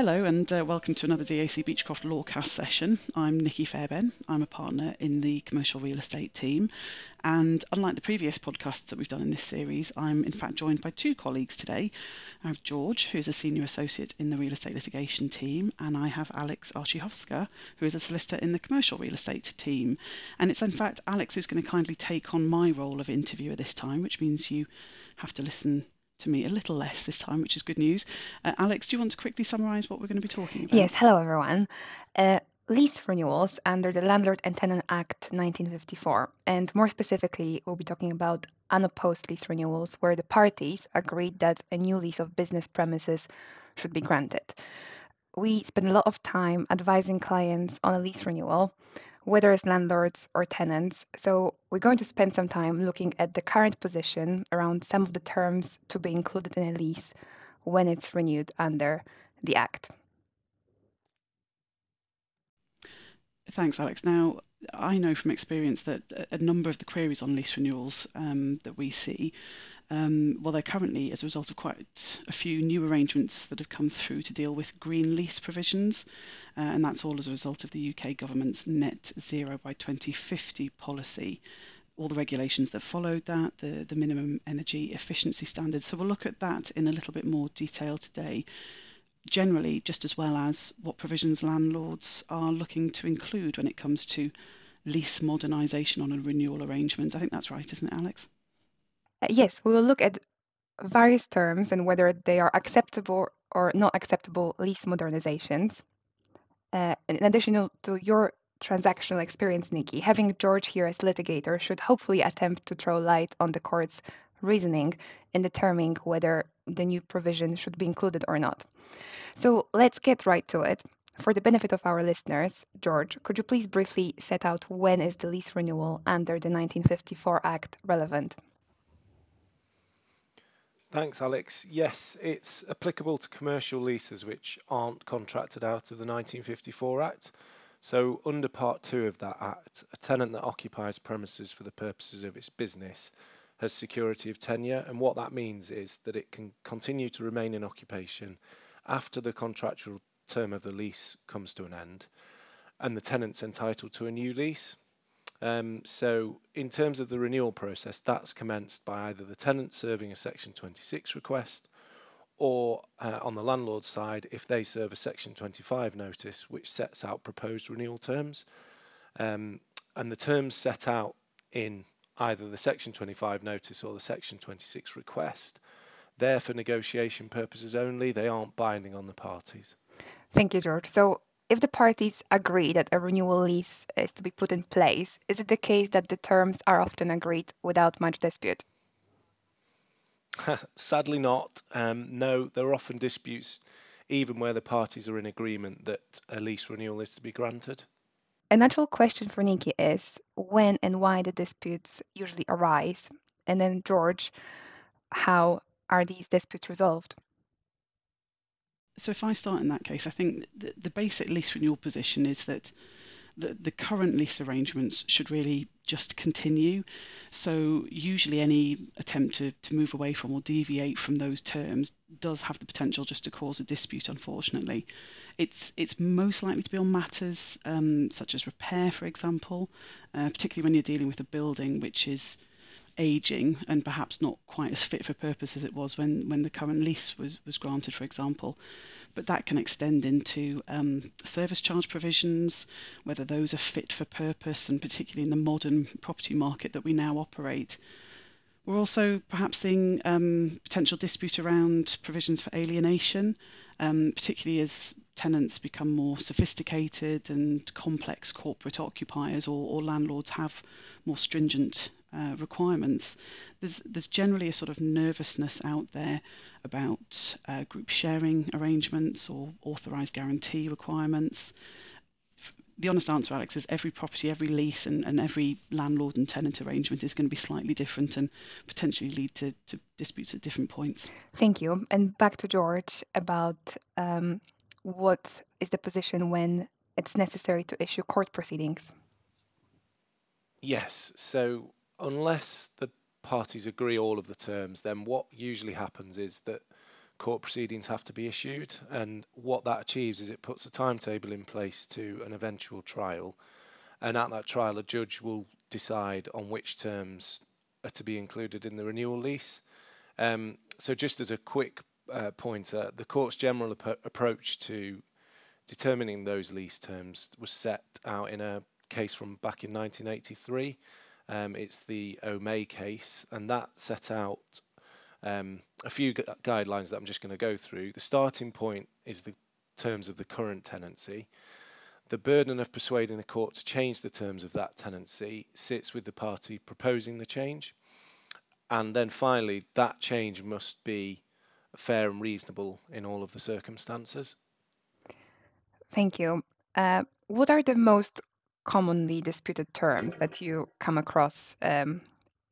hello and uh, welcome to another DAC Beachcroft Lawcast session. I'm Nikki Fairbairn. I'm a partner in the commercial real estate team. And unlike the previous podcasts that we've done in this series, I'm in fact joined by two colleagues today. I have George, who is a senior associate in the real estate litigation team, and I have Alex Archichovska, who is a solicitor in the commercial real estate team. And it's in fact Alex who's going to kindly take on my role of interviewer this time, which means you have to listen to me a little less this time, which is good news. Uh, Alex, do you want to quickly summarise what we're going to be talking about? Yes, hello everyone. Uh, lease renewals under the Landlord and Tenant Act 1954. And more specifically, we'll be talking about unopposed lease renewals where the parties agreed that a new lease of business premises should be granted. We spend a lot of time advising clients on a lease renewal whether as landlords or tenants. So we're going to spend some time looking at the current position around some of the terms to be included in a lease when it's renewed under the Act. Thanks, Alex. Now, I know from experience that a number of the queries on lease renewals um, that we see um, well, they're currently as a result of quite a few new arrangements that have come through to deal with green lease provisions, uh, and that's all as a result of the UK government's net zero by 2050 policy. All the regulations that followed that, the, the minimum energy efficiency standards. So we'll look at that in a little bit more detail today. Generally, just as well as what provisions landlords are looking to include when it comes to lease modernisation on a renewal arrangement. I think that's right, isn't it, Alex? Uh, yes, we will look at various terms and whether they are acceptable or not acceptable lease modernizations. Uh, in addition to your transactional experience, Nikki, having George here as litigator should hopefully attempt to throw light on the court's reasoning in determining whether the new provision should be included or not. So let's get right to it. For the benefit of our listeners, George, could you please briefly set out when is the lease renewal under the 1954 Act relevant? Thanks, Alex. Yes, it's applicable to commercial leases which aren't contracted out of the 1954 Act. So, under Part 2 of that Act, a tenant that occupies premises for the purposes of its business has security of tenure, and what that means is that it can continue to remain in occupation after the contractual term of the lease comes to an end, and the tenant's entitled to a new lease. Um, so, in terms of the renewal process, that's commenced by either the tenant serving a Section 26 request or uh, on the landlord's side if they serve a Section 25 notice which sets out proposed renewal terms. Um, and the terms set out in either the Section 25 notice or the Section 26 request, they're for negotiation purposes only, they aren't binding on the parties. Thank you, George. So, if the parties agree that a renewal lease is to be put in place, is it the case that the terms are often agreed without much dispute? Sadly, not. Um, no, there are often disputes, even where the parties are in agreement that a lease renewal is to be granted. A natural question for Nikki is when and why the disputes usually arise? And then, George, how are these disputes resolved? So if I start in that case, I think the, the basic lease renewal position is that the, the current lease arrangements should really just continue. So usually any attempt to, to move away from or deviate from those terms does have the potential just to cause a dispute, unfortunately. It's, it's most likely to be on matters um, such as repair, for example, uh, particularly when you're dealing with a building which is aging and perhaps not quite as fit for purpose as it was when, when the current lease was, was granted, for example. But that can extend into um, service charge provisions, whether those are fit for purpose, and particularly in the modern property market that we now operate. We're also perhaps seeing um, potential dispute around provisions for alienation, um, particularly as tenants become more sophisticated and complex corporate occupiers or, or landlords have more stringent uh, requirements, there's there's generally a sort of nervousness out there about uh, group sharing arrangements or authorised guarantee requirements. The honest answer, Alex, is every property, every lease, and, and every landlord and tenant arrangement is going to be slightly different and potentially lead to, to disputes at different points. Thank you. And back to George about um, what is the position when it's necessary to issue court proceedings. Yes. So unless the parties agree all of the terms, then what usually happens is that court proceedings have to be issued. And what that achieves is it puts a timetable in place to an eventual trial. And at that trial, a judge will decide on which terms are to be included in the renewal lease. Um, so, just as a quick uh, pointer, the court's general ap- approach to determining those lease terms was set out in a case from back in 1983. Um, it's the O'May case, and that set out um, a few gu- guidelines that I'm just going to go through. The starting point is the terms of the current tenancy. The burden of persuading the court to change the terms of that tenancy sits with the party proposing the change. And then finally, that change must be fair and reasonable in all of the circumstances. Thank you. Uh, what are the most commonly disputed terms that you come across um,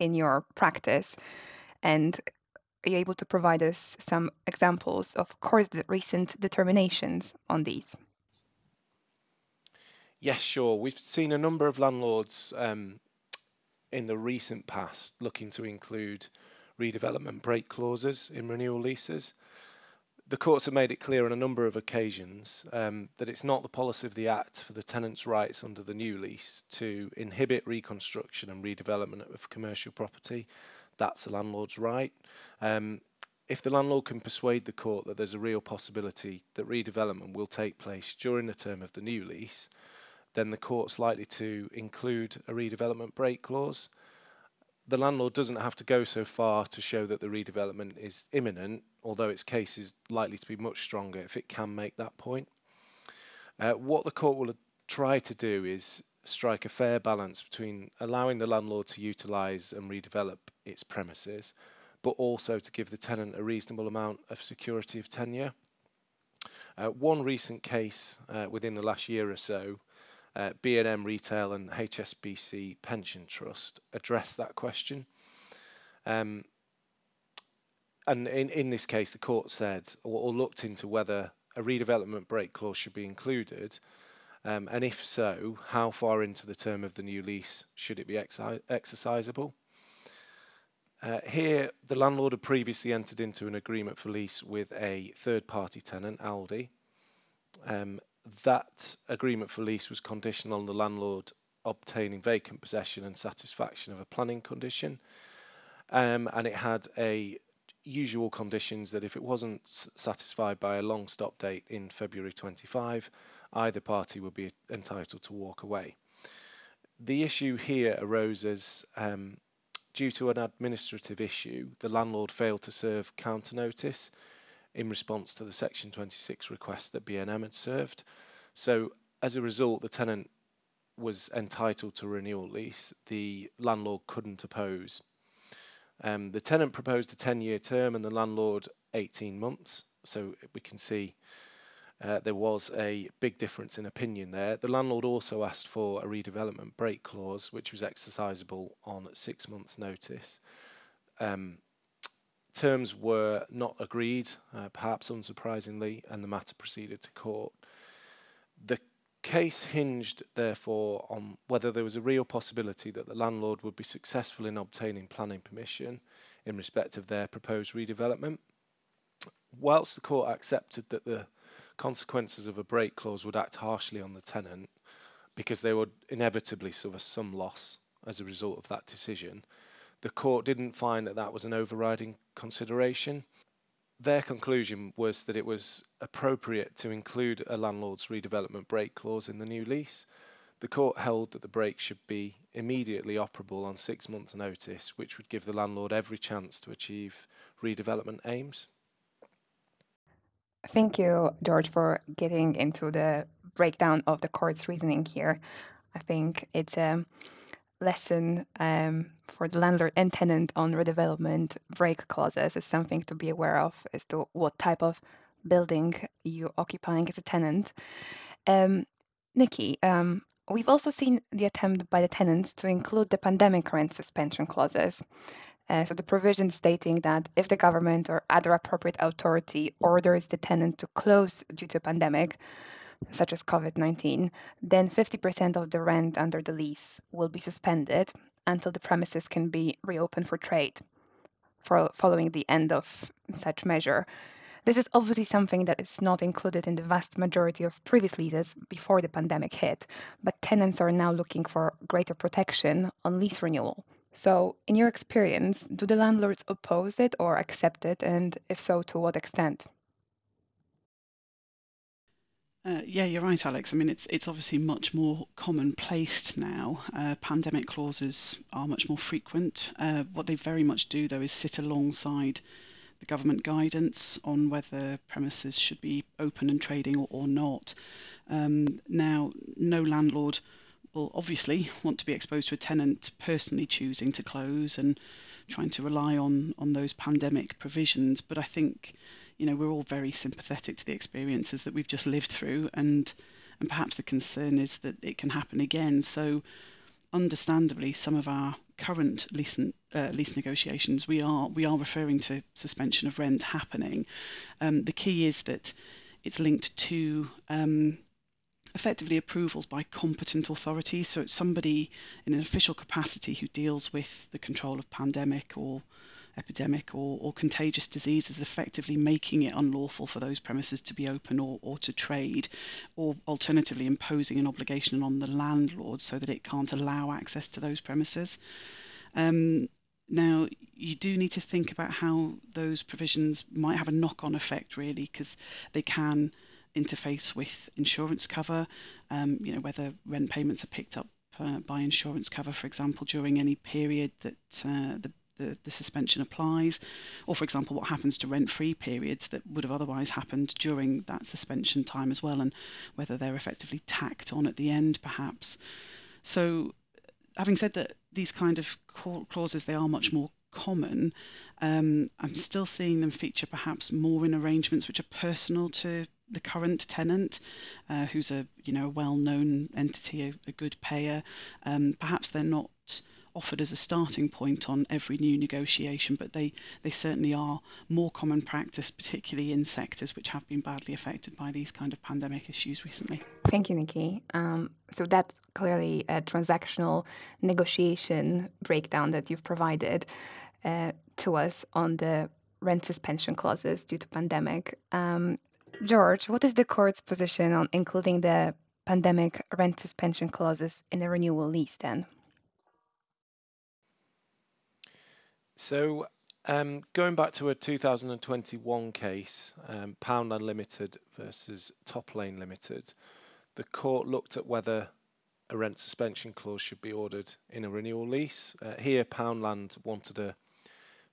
in your practice? And are you able to provide us some examples of court recent determinations on these? Yes, sure. We've seen a number of landlords um, in the recent past looking to include redevelopment break clauses in renewal leases. The courts have made it clear on a number of occasions um, that it's not the policy of the Act for the tenant's rights under the new lease to inhibit reconstruction and redevelopment of commercial property. That's the landlord's right. Um, if the landlord can persuade the court that there's a real possibility that redevelopment will take place during the term of the new lease, then the court's likely to include a redevelopment break clause. The landlord doesn't have to go so far to show that the redevelopment is imminent although its case is likely to be much stronger if it can make that point. Uh, what the court will try to do is strike a fair balance between allowing the landlord to utilise and redevelop its premises, but also to give the tenant a reasonable amount of security of tenure. Uh, one recent case uh, within the last year or so, uh, B&M Retail and HSBC Pension Trust addressed that question. Um, and in, in this case, the court said or, or looked into whether a redevelopment break clause should be included, um, and if so, how far into the term of the new lease should it be exercisable? Uh, here, the landlord had previously entered into an agreement for lease with a third party tenant, Aldi. Um, that agreement for lease was conditional on the landlord obtaining vacant possession and satisfaction of a planning condition. Um, and it had a usual conditions that if it wasn't satisfied by a long stop date in February 25, either party would be entitled to walk away. The issue here arose as um, due to an administrative issue, the landlord failed to serve counter notice in response to the Section 26 request that B&M had served. So, as a result, the tenant was entitled to renewal lease. The landlord couldn't oppose um, the tenant proposed a 10 year term and the landlord 18 months. So we can see uh, there was a big difference in opinion there. The landlord also asked for a redevelopment break clause, which was exercisable on six months' notice. Um, terms were not agreed, uh, perhaps unsurprisingly, and the matter proceeded to court. The case hinged, therefore, on whether there was a real possibility that the landlord would be successful in obtaining planning permission in respect of their proposed redevelopment. Whilst the court accepted that the consequences of a break clause would act harshly on the tenant because they would inevitably suffer some loss as a result of that decision, the court didn't find that that was an overriding consideration their conclusion was that it was appropriate to include a landlord's redevelopment break clause in the new lease. The court held that the break should be immediately operable on six months' notice, which would give the landlord every chance to achieve redevelopment aims. Thank you, George, for getting into the breakdown of the court's reasoning here. I think it's a lesson um, for the landlord and tenant on redevelopment break clauses is something to be aware of as to what type of building you're occupying as a tenant. Um, Nikki, um, we've also seen the attempt by the tenants to include the pandemic rent suspension clauses. Uh, so the provision stating that if the government or other appropriate authority orders the tenant to close due to a pandemic, such as COVID 19, then 50% of the rent under the lease will be suspended until the premises can be reopened for trade for, following the end of such measure. This is obviously something that is not included in the vast majority of previous leases before the pandemic hit, but tenants are now looking for greater protection on lease renewal. So, in your experience, do the landlords oppose it or accept it, and if so, to what extent? Uh, yeah, you're right, Alex. I mean, it's it's obviously much more commonplace now. Uh, pandemic clauses are much more frequent. Uh, what they very much do, though, is sit alongside the government guidance on whether premises should be open and trading or, or not. Um, now, no landlord will obviously want to be exposed to a tenant personally choosing to close and trying to rely on on those pandemic provisions. But I think you know, we're all very sympathetic to the experiences that we've just lived through, and and perhaps the concern is that it can happen again. So, understandably, some of our current lease, uh, lease negotiations, we are we are referring to suspension of rent happening. Um, the key is that it's linked to um, effectively approvals by competent authorities. So it's somebody in an official capacity who deals with the control of pandemic or epidemic or, or contagious diseases, effectively making it unlawful for those premises to be open or, or to trade, or alternatively imposing an obligation on the landlord so that it can't allow access to those premises. Um, now, you do need to think about how those provisions might have a knock on effect, really, because they can interface with insurance cover, um, you know, whether rent payments are picked up uh, by insurance cover, for example, during any period that uh, the the, the suspension applies, or for example, what happens to rent free periods that would have otherwise happened during that suspension time as well, and whether they're effectively tacked on at the end perhaps. So, having said that, these kind of clauses they are much more common. Um, I'm still seeing them feature perhaps more in arrangements which are personal to the current tenant, uh, who's a you know a well-known entity, a, a good payer. Um, perhaps they're not offered as a starting point on every new negotiation, but they, they certainly are more common practice, particularly in sectors which have been badly affected by these kind of pandemic issues recently. Thank you, Nikki. Um, so that's clearly a transactional negotiation breakdown that you've provided uh, to us on the rent suspension clauses due to pandemic. Um, George, what is the court's position on including the pandemic rent suspension clauses in a renewal lease then? So, um, going back to a 2021 case, um, Poundland Limited versus Toplain Limited, the court looked at whether a rent suspension clause should be ordered in a renewal lease. Uh, here, Poundland wanted a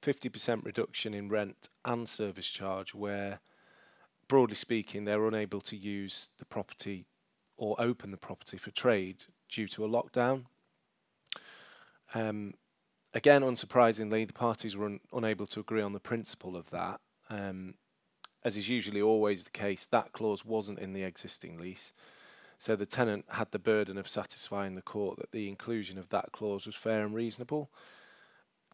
50% reduction in rent and service charge, where, broadly speaking, they're unable to use the property or open the property for trade due to a lockdown. Um, again, unsurprisingly, the parties were un- unable to agree on the principle of that. Um, as is usually always the case, that clause wasn't in the existing lease. So the tenant had the burden of satisfying the court that the inclusion of that clause was fair and reasonable.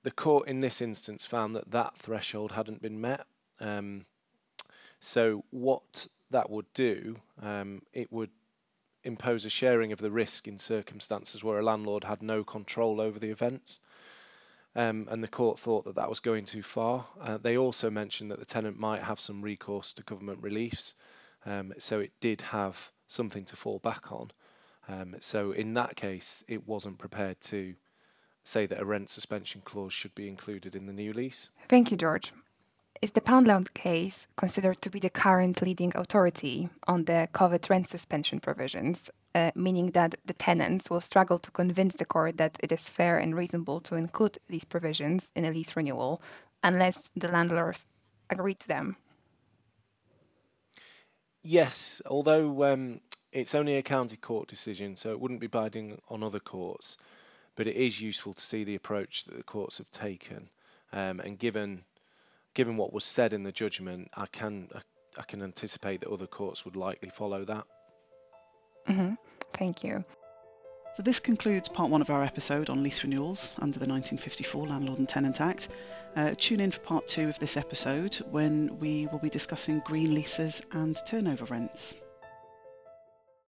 The court in this instance found that that threshold hadn't been met. Um, so what that would do, um, it would impose a sharing of the risk in circumstances where a landlord had no control over the events um, and the court thought that that was going too far. Uh, they also mentioned that the tenant might have some recourse to government reliefs, um, so it did have something to fall back on. Um, so in that case, it wasn't prepared to say that a rent suspension clause should be included in the new lease. Thank you, George. Is the Poundland case considered to be the current leading authority on the COVID rent suspension provisions uh, meaning that the tenants will struggle to convince the court that it is fair and reasonable to include these provisions in a lease renewal unless the landlords agree to them. Yes, although um, it's only a county court decision, so it wouldn't be binding on other courts, but it is useful to see the approach that the courts have taken. Um, and given given what was said in the judgment, I can I, I can anticipate that other courts would likely follow that. Mm-hmm. Thank you. So, this concludes part one of our episode on lease renewals under the 1954 Landlord and Tenant Act. Uh, tune in for part two of this episode when we will be discussing green leases and turnover rents.